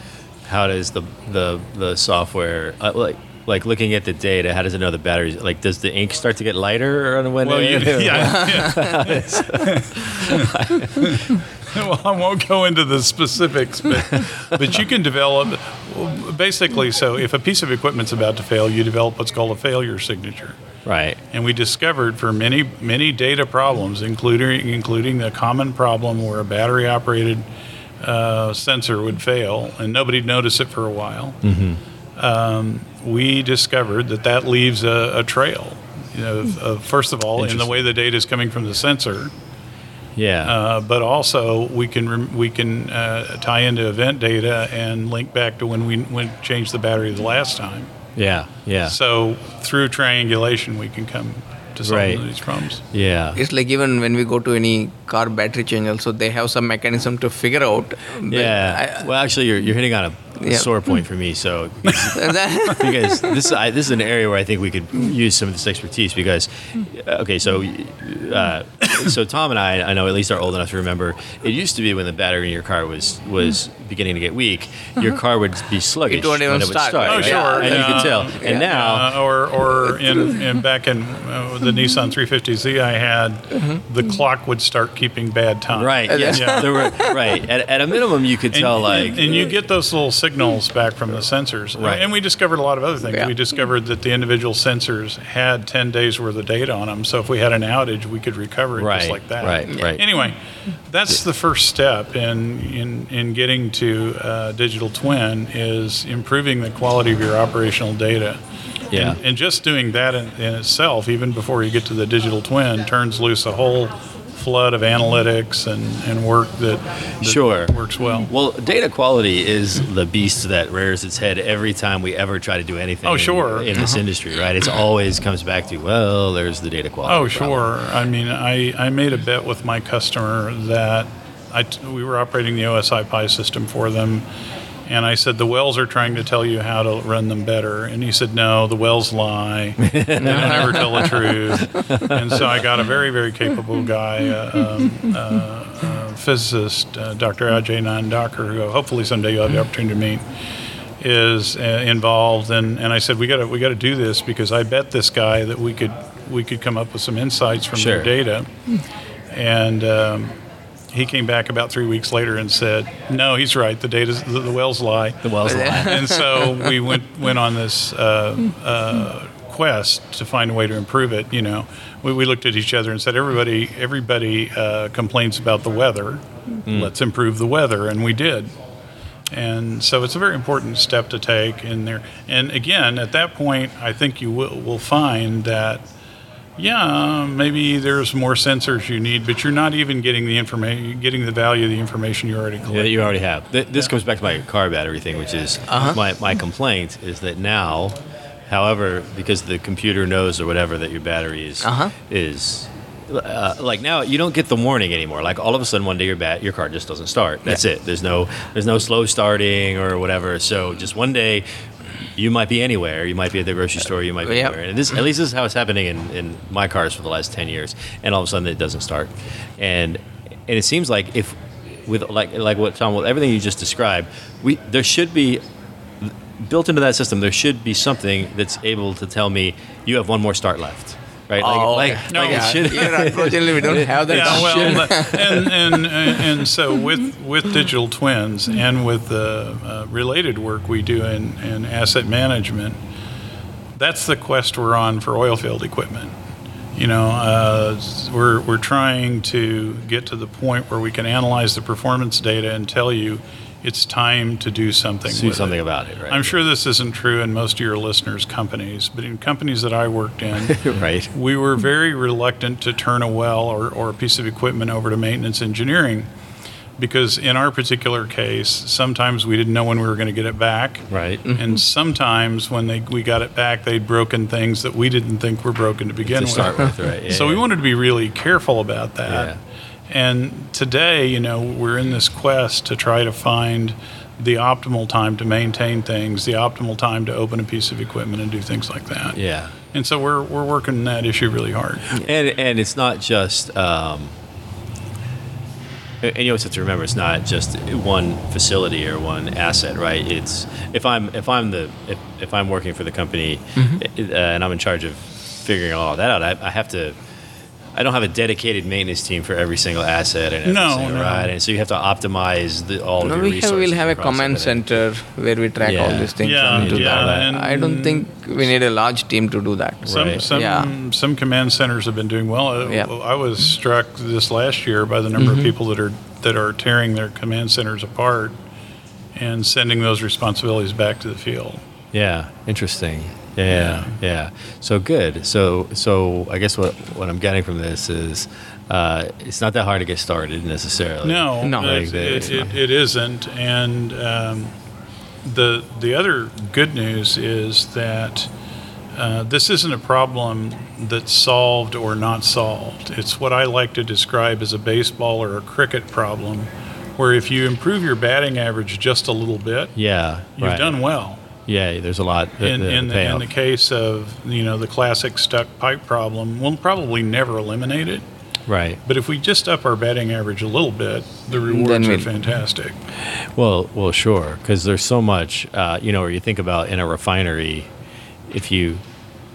[SPEAKER 3] how does the the the software uh, like like looking at the data? How does it know the batteries? Like, does the ink start to get lighter on when?
[SPEAKER 4] Well, you, yeah, yeah. well, I won't go into the specifics, but but you can develop well, basically. So, if a piece of equipment's about to fail, you develop what's called a failure signature.
[SPEAKER 3] Right.
[SPEAKER 4] And we discovered for many many data problems, including including the common problem where a battery operated uh, sensor would fail and nobody'd notice it for a while. Um, we discovered that that leaves a, a trail. You know, of, of, first of all, in the way the data is coming from the sensor,
[SPEAKER 3] Yeah.
[SPEAKER 4] uh, but also we can rem- we can uh, tie into event data and link back to when we when changed the battery the last time.
[SPEAKER 3] yeah. Yeah.
[SPEAKER 4] So through triangulation, we can come to solve
[SPEAKER 3] Right.
[SPEAKER 4] these problems.
[SPEAKER 3] yeah.
[SPEAKER 5] It's like even when we go to any car battery change, also they have some mechanism to figure out.
[SPEAKER 3] Yeah.
[SPEAKER 5] I-
[SPEAKER 3] well, actually, you're, you're hitting on a
[SPEAKER 5] Yeah.
[SPEAKER 3] sore point for me. So, because this I, this is an area where I think we could use some of this expertise. Because, okay, so uh, so Tom and I, I know at least are old enough to remember. It used to be when the battery in your car was was beginning to get weak, your car would be sluggish
[SPEAKER 5] It won't even
[SPEAKER 3] when it would
[SPEAKER 5] start,
[SPEAKER 3] start.
[SPEAKER 4] Oh,
[SPEAKER 3] right?
[SPEAKER 4] sure.
[SPEAKER 3] and you could tell. And now.
[SPEAKER 4] Uh, or or in, in back in uh, the Nissan 350Z I had, the clock would start keeping bad time.
[SPEAKER 3] Right. Yes.
[SPEAKER 4] Yeah.
[SPEAKER 3] There were right. At, at a minimum, you could
[SPEAKER 4] And,
[SPEAKER 3] tell like.
[SPEAKER 4] and, and you get those little signals back from the sensors.
[SPEAKER 3] Right.
[SPEAKER 4] And we discovered a lot of other things.
[SPEAKER 5] Yeah.
[SPEAKER 4] We discovered that the individual sensors had 10 days worth of data on them. So if we had an outage, we could recover it
[SPEAKER 3] Right,
[SPEAKER 4] just like that.
[SPEAKER 3] right, right.
[SPEAKER 4] Anyway, that's the first step in, in, in getting to uh, digital twin is improving the quality of your operational data.
[SPEAKER 3] Yeah.
[SPEAKER 4] And, and just doing that in, in itself, even before you get to the digital twin, turns loose a whole flood of analytics and, and work that, that
[SPEAKER 3] Sure.
[SPEAKER 4] works well.
[SPEAKER 3] Well, data quality is the beast that rears its head every time we ever try to do anything.
[SPEAKER 4] Oh, sure.
[SPEAKER 3] In, this uh-huh. industry, right? It's always comes back to well, there's the data quality.
[SPEAKER 4] Oh,
[SPEAKER 3] problem.
[SPEAKER 4] sure. I mean, I, I made a bet with my customer that I t- we were operating the OSI Pi system for them. And I said, the wells are trying to tell you how to run them better. And he said, no, the wells lie. they don't ever tell the truth. And so I got a very, very capable guy, uh, um, uh, uh, physicist, uh, Dr. Ajay Nandakar, who hopefully someday you'll have the opportunity to meet is uh, involved, and, and I said we got to we got to do this because I bet this guy that we could we could come up with some insights from
[SPEAKER 3] Sure.
[SPEAKER 4] their data, and um, he came back about three weeks later and said, no, he's right, the data the, the wells lie,
[SPEAKER 3] The wells lie.
[SPEAKER 4] and so we went went on this uh, uh, quest to find a way to improve it. You know, we, we looked at each other and said, everybody everybody uh, complains about the weather, let's improve the weather, and we did. And so it's a very important step to take in there. And again, at that point, I think you will, will find that, yeah, maybe there's more sensors you need, but you're not even getting the information, getting the value of the information you already collected.
[SPEAKER 3] Yeah, you already have. Th- this comes back to my car battery thing, which is my, my complaint is that now, however, because the computer knows or whatever that your battery is
[SPEAKER 5] Uh-huh.
[SPEAKER 3] is uh, like now you don't get the warning anymore. Like all of a sudden one day your bat your car just doesn't start. That's it. There's no there's no slow starting or whatever. So just one day you might be anywhere. You might be at the grocery store. You might be
[SPEAKER 5] Yep.
[SPEAKER 3] anywhere. And this at least this is how it's happening in, in my cars for the last ten years. And all of a sudden it doesn't start. And and it seems like if with like like what Tom with everything you just described, we there should be built into that system, there should be something that's able to tell me you have one more start left, right?
[SPEAKER 5] Oh,
[SPEAKER 3] like,
[SPEAKER 5] okay.
[SPEAKER 3] like,
[SPEAKER 4] No.
[SPEAKER 3] like
[SPEAKER 4] Yeah,
[SPEAKER 3] should.
[SPEAKER 5] Here, unfortunately, we don't have that
[SPEAKER 4] Yeah, well, and, and, and, and so with, with digital twins and with the uh, related work we do in, in asset management, that's the quest we're on for oil field equipment. You know, uh, we're, we're trying to get to the point where we can analyze the performance data and tell you it's time to do something.
[SPEAKER 3] do something
[SPEAKER 4] it.
[SPEAKER 3] about it, right?
[SPEAKER 4] I'm sure this isn't true in most of your listeners' companies, but in companies that I worked in,
[SPEAKER 3] right.
[SPEAKER 4] we were very reluctant to turn a well or, or a piece of equipment over to maintenance engineering because in our particular case, sometimes we didn't know when we were going to get it back.
[SPEAKER 3] Right.
[SPEAKER 4] And mm-hmm. sometimes when they, we got it back, they'd broken things that we didn't think were broken to begin
[SPEAKER 3] To
[SPEAKER 4] with.
[SPEAKER 3] start with, right? Yeah,
[SPEAKER 4] so we wanted to be really careful about that.
[SPEAKER 3] Yeah.
[SPEAKER 4] And today, you know, we're in this quest to try to find the optimal time to maintain things, the optimal time to open a piece of equipment and do things like that.
[SPEAKER 3] Yeah.
[SPEAKER 4] And so we're, we're working that issue really hard.
[SPEAKER 3] And and it's not just. Um, and you always have to remember, it's not just one facility or one asset, right? It's if I'm if I'm the if, if I'm working for the company
[SPEAKER 5] Mm-hmm.
[SPEAKER 3] uh, and I'm in charge of figuring all that out, I, I have to. I don't have a dedicated maintenance team for every single asset and every
[SPEAKER 4] No,
[SPEAKER 3] single
[SPEAKER 4] no.
[SPEAKER 3] ride, and so you have to optimize the, all of
[SPEAKER 5] No,
[SPEAKER 3] your
[SPEAKER 5] we have,
[SPEAKER 3] resources.
[SPEAKER 5] we'll have a command center where we track all these things
[SPEAKER 4] Yeah,
[SPEAKER 5] and
[SPEAKER 3] yeah,
[SPEAKER 5] that.
[SPEAKER 4] and-
[SPEAKER 5] I don't think we need a large team to do that.
[SPEAKER 4] Some
[SPEAKER 3] Right.
[SPEAKER 4] some
[SPEAKER 5] Yeah.
[SPEAKER 4] some command centers have been doing well. Uh,
[SPEAKER 5] Yeah.
[SPEAKER 4] I was struck this last year by the number
[SPEAKER 5] Mm-hmm.
[SPEAKER 4] of people that are that are tearing their command centers apart and sending those responsibilities back to the field.
[SPEAKER 3] Yeah, interesting. Yeah, yeah. So good. So so I guess what what I'm getting from this is uh, it's not that hard to get started necessarily.
[SPEAKER 4] No,
[SPEAKER 5] No.
[SPEAKER 4] it,
[SPEAKER 3] Like the-
[SPEAKER 4] it, it, it isn't. And um, the the other good news is that uh, this isn't a problem that's solved or not solved. It's what I like to describe as a baseball or a cricket problem, where if you improve your batting average just a little bit,
[SPEAKER 3] Yeah,
[SPEAKER 4] you've
[SPEAKER 3] right.
[SPEAKER 4] done well.
[SPEAKER 3] Yeah, there's a lot. The,
[SPEAKER 4] In,
[SPEAKER 3] the
[SPEAKER 4] in, the, in the case of you know the classic stuck pipe problem, we'll probably never eliminate it.
[SPEAKER 3] right.
[SPEAKER 4] But if we just up our batting average a little bit, the rewards are fantastic.
[SPEAKER 3] Well, well, sure, because there's so much. Uh, you know, where you think about in a refinery, if you,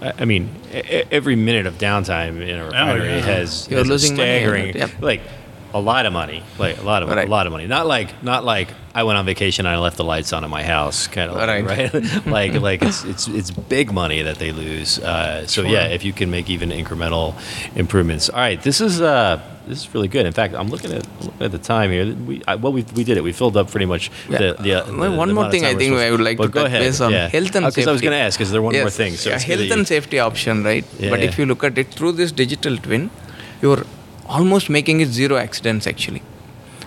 [SPEAKER 3] I I mean, every minute of downtime in a refinery
[SPEAKER 4] yeah.
[SPEAKER 3] has,
[SPEAKER 5] You're
[SPEAKER 3] has a
[SPEAKER 5] losing money on
[SPEAKER 3] staggering,
[SPEAKER 5] it, yep.
[SPEAKER 3] like a lot of money, like a lot of
[SPEAKER 5] Right.
[SPEAKER 3] a lot of money. Not like not like I went on vacation and I left the lights on in my house, kind of
[SPEAKER 5] Right.
[SPEAKER 3] right. like like it's it's it's big money that they lose. Uh, so yeah, if you can make even incremental improvements. All right, this is uh this is really good. In fact, I'm looking at looking at the time here. We I, well we we did it. We filled up pretty much
[SPEAKER 5] Yeah.
[SPEAKER 3] the the.
[SPEAKER 5] Uh,
[SPEAKER 3] the-
[SPEAKER 5] well,
[SPEAKER 3] the
[SPEAKER 5] one more thing I think I would like
[SPEAKER 3] Well,
[SPEAKER 5] to
[SPEAKER 3] go ahead.
[SPEAKER 5] on
[SPEAKER 3] yeah.
[SPEAKER 5] health and
[SPEAKER 3] Because
[SPEAKER 5] safety.
[SPEAKER 3] I was going to ask, is there one more thing? So
[SPEAKER 5] yeah, health and safety option, right?
[SPEAKER 3] Yeah,
[SPEAKER 5] but if you look at it through this digital twin, you're almost making it zero accidents actually.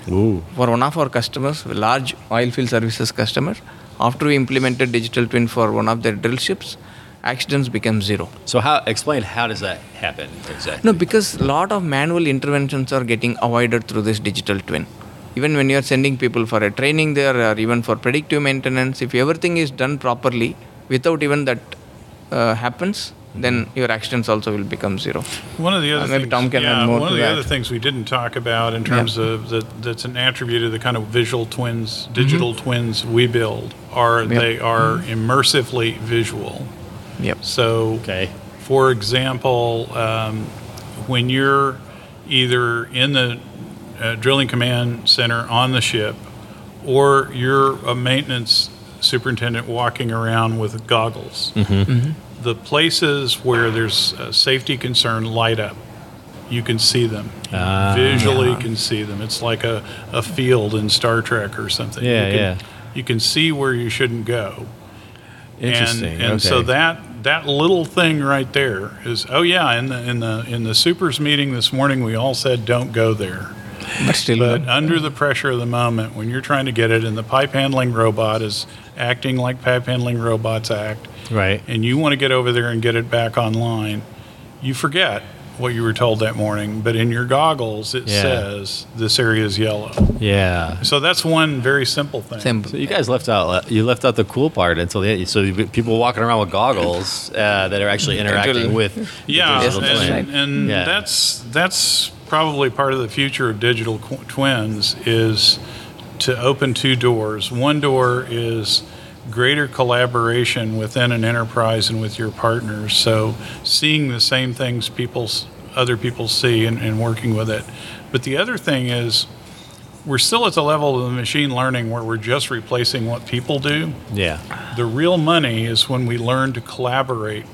[SPEAKER 3] Ooh.
[SPEAKER 5] For one of our customers, large oil field services customer, after we implemented digital twin for one of their drill ships, accidents became zero.
[SPEAKER 3] So how explain how does that happen exactly?
[SPEAKER 5] No, because a lot of manual interventions are getting avoided through this digital twin. Even when you are sending people for a training there or even for predictive maintenance, if everything is done properly without even that uh, happens, then your accidents also will become zero.
[SPEAKER 4] One of the other
[SPEAKER 5] Uh, maybe
[SPEAKER 4] things,
[SPEAKER 5] Tom can
[SPEAKER 4] yeah,
[SPEAKER 5] add more
[SPEAKER 4] one of the
[SPEAKER 5] that.
[SPEAKER 4] other things we didn't talk about in terms of that that's an attribute of the kind of visual twins, digital twins we build are
[SPEAKER 5] Mm-hmm. Yep.
[SPEAKER 4] they are immersively visual.
[SPEAKER 5] Yep.
[SPEAKER 4] So,
[SPEAKER 3] Okay.
[SPEAKER 4] for example, um, when you're either in the uh, drilling command center on the ship, or you're a maintenance superintendent walking around with goggles, the places where there's a safety concern light up. You can see them.
[SPEAKER 3] Ah.
[SPEAKER 4] visually
[SPEAKER 5] Yeah.
[SPEAKER 4] can see them. It's like a, a field in Star Trek or something.
[SPEAKER 3] Yeah,
[SPEAKER 4] you can,
[SPEAKER 3] yeah.
[SPEAKER 4] You can see where you shouldn't go.
[SPEAKER 3] Interesting.
[SPEAKER 4] And, and so that that little thing right there is oh yeah in the in the in the supers meeting this morning we all said don't go there.
[SPEAKER 5] But
[SPEAKER 4] But under the pressure of the moment when you're trying to get it and the pipe handling robot is acting like pipe handling robots act
[SPEAKER 3] right.
[SPEAKER 4] and you want to get over there and get it back online, you forget what you were told that morning, but in your goggles it
[SPEAKER 3] Yeah.
[SPEAKER 4] says this area is yellow.
[SPEAKER 3] Yeah.
[SPEAKER 4] So that's one very simple thing.
[SPEAKER 5] Simple.
[SPEAKER 3] So you guys left out you left out the cool part until the end. So people walking around with goggles uh, that are actually interacting with the
[SPEAKER 4] Yeah,
[SPEAKER 3] digital
[SPEAKER 5] Yes,
[SPEAKER 3] twin.
[SPEAKER 4] and, and
[SPEAKER 3] Yeah.
[SPEAKER 4] that's that's probably part of the future of digital qu- twins is to open two doors. One door is greater collaboration within an enterprise and with your partners. So seeing the same things people, other people see and, and working with it. But the other thing is we're still at the level of the machine learning where we're just replacing what people do.
[SPEAKER 3] Yeah.
[SPEAKER 4] The real money is when we learn to collaborate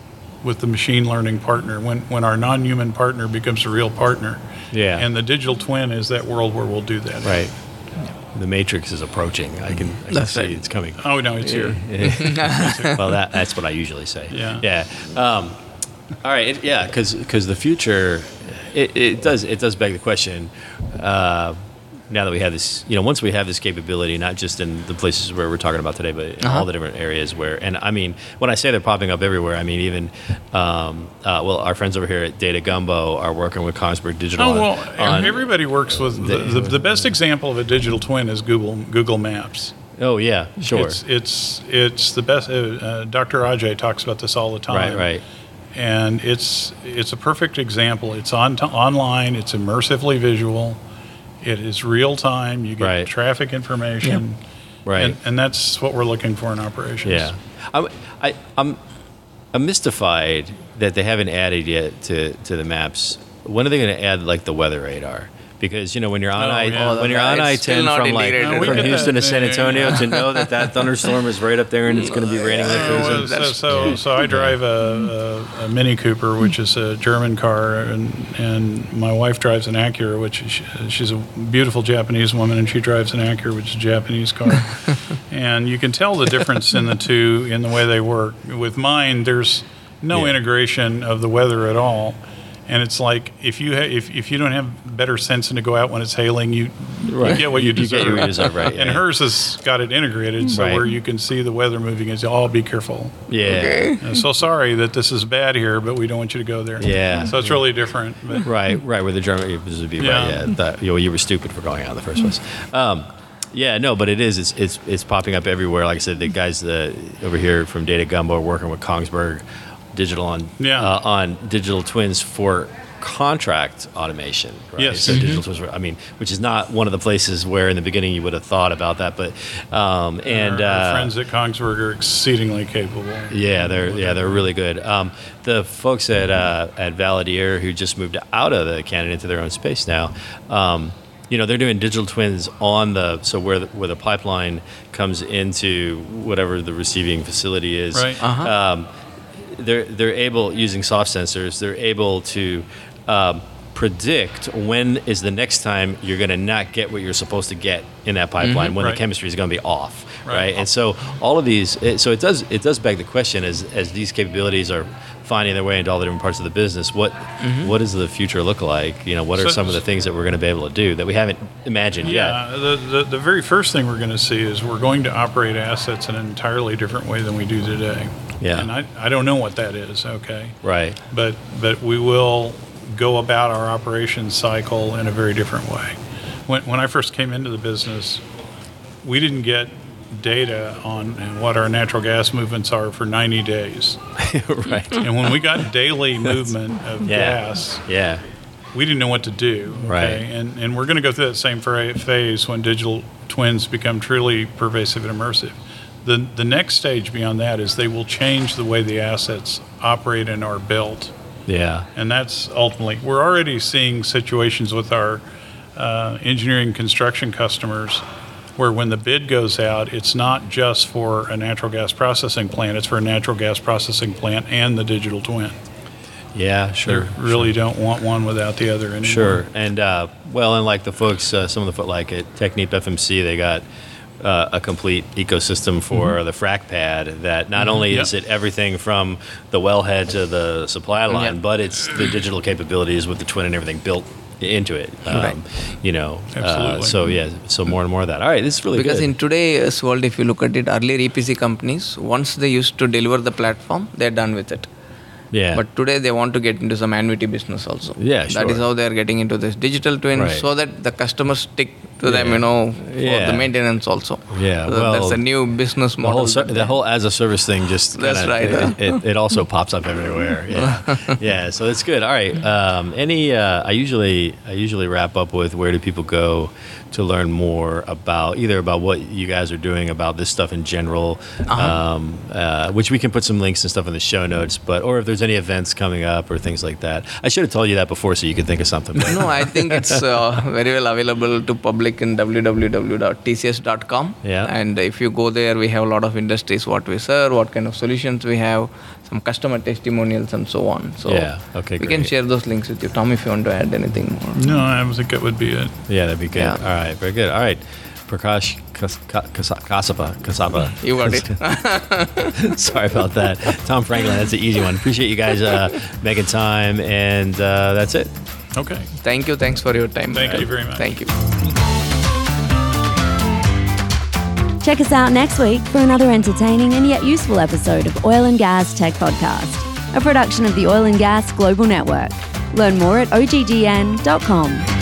[SPEAKER 4] with the machine learning partner, when, when our non human partner becomes a real partner.
[SPEAKER 3] Yeah.
[SPEAKER 4] And the digital twin is that world where we'll do that.
[SPEAKER 3] Right. The matrix is approaching. I can, I can
[SPEAKER 5] That's
[SPEAKER 3] see
[SPEAKER 5] right.
[SPEAKER 3] it's coming.
[SPEAKER 4] Oh, no, it's here.
[SPEAKER 3] well, that, that's what I usually say.
[SPEAKER 4] Yeah.
[SPEAKER 3] Yeah. Um, all right. It, yeah, because the future, it, it does it does beg the question. Uh, now that we have this, you know, once we have this capability, not just in the places where we're talking about today, but in
[SPEAKER 5] Uh-huh.
[SPEAKER 3] all the different areas where, and I mean, when I say they're popping up everywhere, I mean even, um, uh, well, our friends over here at Data Gumbo are working with Kongsberg Digital.
[SPEAKER 4] Oh, well, ev-
[SPEAKER 3] on-
[SPEAKER 4] everybody works with the, the, the best example of a digital twin is Google Google Maps.
[SPEAKER 3] oh yeah, sure,
[SPEAKER 4] It's, it's, it's the best. Uh, uh, Dr. Ajay talks about this all the time.
[SPEAKER 3] right, right,
[SPEAKER 4] and it's it's a perfect example. It's on t- online. It's immersively visual. It is real time. You get
[SPEAKER 3] Right.
[SPEAKER 4] traffic information,
[SPEAKER 3] right.
[SPEAKER 4] and, and that's what we're looking for in operations.
[SPEAKER 3] Yeah, I'm, I, I'm, I'm mystified that they haven't added yet to, to the maps. When are they going to add like the weather radar? Because you know when you're on
[SPEAKER 4] Oh,
[SPEAKER 3] I
[SPEAKER 4] yeah.
[SPEAKER 3] when you're on I ten from like.
[SPEAKER 5] No,
[SPEAKER 3] from Houston
[SPEAKER 4] that.
[SPEAKER 3] to San
[SPEAKER 4] Yeah, yeah,
[SPEAKER 3] Antonio
[SPEAKER 4] yeah.
[SPEAKER 3] to know that that thunderstorm is right up there and it's going to be raining like
[SPEAKER 4] well,
[SPEAKER 3] crazy.
[SPEAKER 4] so, so, so I drive a, a, a Mini Cooper, which is a German car, and, and my wife drives an Acura, which is, she's a beautiful Japanese woman, and she drives an Acura, which is a Japanese car. and you can tell the difference in the two in the way they work. With mine, there's no
[SPEAKER 3] Yeah.
[SPEAKER 4] integration of the weather at all. And it's like if you ha- if, if you don't have better sense than to go out when it's hailing, you,
[SPEAKER 3] Right.
[SPEAKER 4] you get what you,
[SPEAKER 3] You- you
[SPEAKER 4] deserve.
[SPEAKER 3] get what you deserve, right,
[SPEAKER 4] and
[SPEAKER 3] yeah.
[SPEAKER 4] hers has got it integrated, so
[SPEAKER 3] Right.
[SPEAKER 4] where you can see the weather moving. Is oh, be careful.
[SPEAKER 3] yeah,
[SPEAKER 4] I'm so sorry that this is bad here, but we don't want you to go there.
[SPEAKER 3] Yeah.
[SPEAKER 4] So it's really different. But
[SPEAKER 3] right, right. Where the German would be
[SPEAKER 4] Yeah.
[SPEAKER 3] right. Yeah, that, you, know, you were stupid for going out in the first place. Um, yeah, no, but it is. It's, it's it's popping up everywhere. Like I said, the guys uh, over here from Data Gumbo are working with Kongsberg Digital on
[SPEAKER 4] Yeah.
[SPEAKER 3] uh, on digital twins for contract automation. Right?
[SPEAKER 4] Yes.
[SPEAKER 3] So
[SPEAKER 4] Mhm.
[SPEAKER 3] digital twins, were- I mean, which is not one of the places where in the beginning you would have thought about that, but um, and
[SPEAKER 4] our, our
[SPEAKER 3] uh,
[SPEAKER 4] friends at Kongsberg are exceedingly capable.
[SPEAKER 3] yeah, they're yeah they're really good. Um, the folks at uh, at Validere who just moved out of the Canada into their own space now, um, you know, they're doing digital twins on the so where the, where the pipeline comes into whatever the receiving facility is.
[SPEAKER 4] Right.
[SPEAKER 5] Uh-huh.
[SPEAKER 3] They're they're able using soft sensors. They're able to um, predict when is the next time you're going to not get what you're supposed to get in that pipeline when
[SPEAKER 4] Right.
[SPEAKER 3] the chemistry is going to be off,
[SPEAKER 4] Right.
[SPEAKER 3] right? And so all of these, it, so it does it does beg the question as as these capabilities are finding their way into all the different parts of the business. What what does the future look like? You know, what are
[SPEAKER 4] So-
[SPEAKER 3] some of the things that we're going to be able to do that we haven't imagined yet?
[SPEAKER 4] Yeah, the, the, the very first thing we're going to see is we're going to operate assets in an entirely different way than we do today.
[SPEAKER 3] Yeah.
[SPEAKER 4] And I, I don't know what that is, okay?
[SPEAKER 3] Right.
[SPEAKER 4] But, but we will go about our operations cycle in a very different way. When, when I first came into the business, we didn't get data on what our natural gas movements are for 90 days.
[SPEAKER 3] right.
[SPEAKER 4] And when we got daily movement of
[SPEAKER 3] Yeah.
[SPEAKER 4] gas,
[SPEAKER 3] Yeah.
[SPEAKER 4] we didn't know what to do. Okay?
[SPEAKER 3] Right.
[SPEAKER 4] And, and we're going to go through that same phase when digital twins become truly pervasive and immersive. The, the next stage beyond that is they will change the way the assets operate and are built.
[SPEAKER 3] Yeah.
[SPEAKER 4] And that's ultimately, we're already seeing situations with our uh, engineering construction customers where when the bid goes out, it's not just for a natural gas processing plant, it's for a natural gas processing plant and the digital twin.
[SPEAKER 3] Yeah. sure.
[SPEAKER 4] They
[SPEAKER 3] Sure.
[SPEAKER 4] really don't want one without the other anymore.
[SPEAKER 3] Sure, and uh, well, and like the folks, uh, some of the like at Technip FMC, they got uh, a complete ecosystem for the frac pad. That not only is it everything from the wellhead to the supply line,
[SPEAKER 5] Yeah.
[SPEAKER 3] but it's the digital capabilities with the twin and everything built into it. Um,
[SPEAKER 5] Right.
[SPEAKER 3] You know, uh, so yeah, so more and more of that. All right, this is really
[SPEAKER 5] because
[SPEAKER 3] good.
[SPEAKER 5] in today's world if you look at it earlier epc companies once they used to deliver the platform they're done with it
[SPEAKER 3] Yeah.
[SPEAKER 5] But today they want to get into some annuity business also.
[SPEAKER 3] Yeah,
[SPEAKER 5] That is how they are getting into this digital twin,
[SPEAKER 3] Right.
[SPEAKER 5] so that the customers stick to them,
[SPEAKER 3] Yeah.
[SPEAKER 5] you know, for
[SPEAKER 3] Yeah.
[SPEAKER 5] the maintenance also.
[SPEAKER 3] Yeah,
[SPEAKER 5] So that's a new business
[SPEAKER 3] The
[SPEAKER 5] model.
[SPEAKER 3] whole ser- the whole as a service thing just
[SPEAKER 5] That's
[SPEAKER 3] kinda-
[SPEAKER 5] right,
[SPEAKER 3] It, it, it also pops up everywhere. Yeah, yeah. So that's good. All right. Um, any? Uh, I usually I usually wrap up with where do people go to learn more about either about what you guys are doing about this stuff in general,
[SPEAKER 5] Uh-huh.
[SPEAKER 3] um, uh, which we can put some links and stuff in the show notes. But or if there's any events coming up or things like that. I should have told you that before so you could think of something.
[SPEAKER 5] no, I think it's uh, very well available to public in www.tcs.com.
[SPEAKER 3] Yeah.
[SPEAKER 5] And if you go there, we have a lot of industries what we serve, what kind of solutions we have, some customer testimonials, and so on. So
[SPEAKER 3] Yeah, okay,
[SPEAKER 5] we can share those links with you, Tom, if you want to add anything more.
[SPEAKER 4] No, I think that would be it.
[SPEAKER 3] Yeah, that'd be good.
[SPEAKER 5] Yeah.
[SPEAKER 3] All right, very good. All right, Prakash Kas- Ka- Kasapa, Kasapa.
[SPEAKER 5] You got it.
[SPEAKER 3] Sorry about that. Tom Franklin, that's the easy one. Appreciate you guys uh, making time, and uh, that's it.
[SPEAKER 4] Okay.
[SPEAKER 5] Thank you. Thanks for your time.
[SPEAKER 4] Thank you very much.
[SPEAKER 5] Thank you.
[SPEAKER 1] Check us out next week for another entertaining and yet useful episode of Oil and Gas Tech Podcast, a production of the Oil and Gas Global Network. Learn more at oggn.com.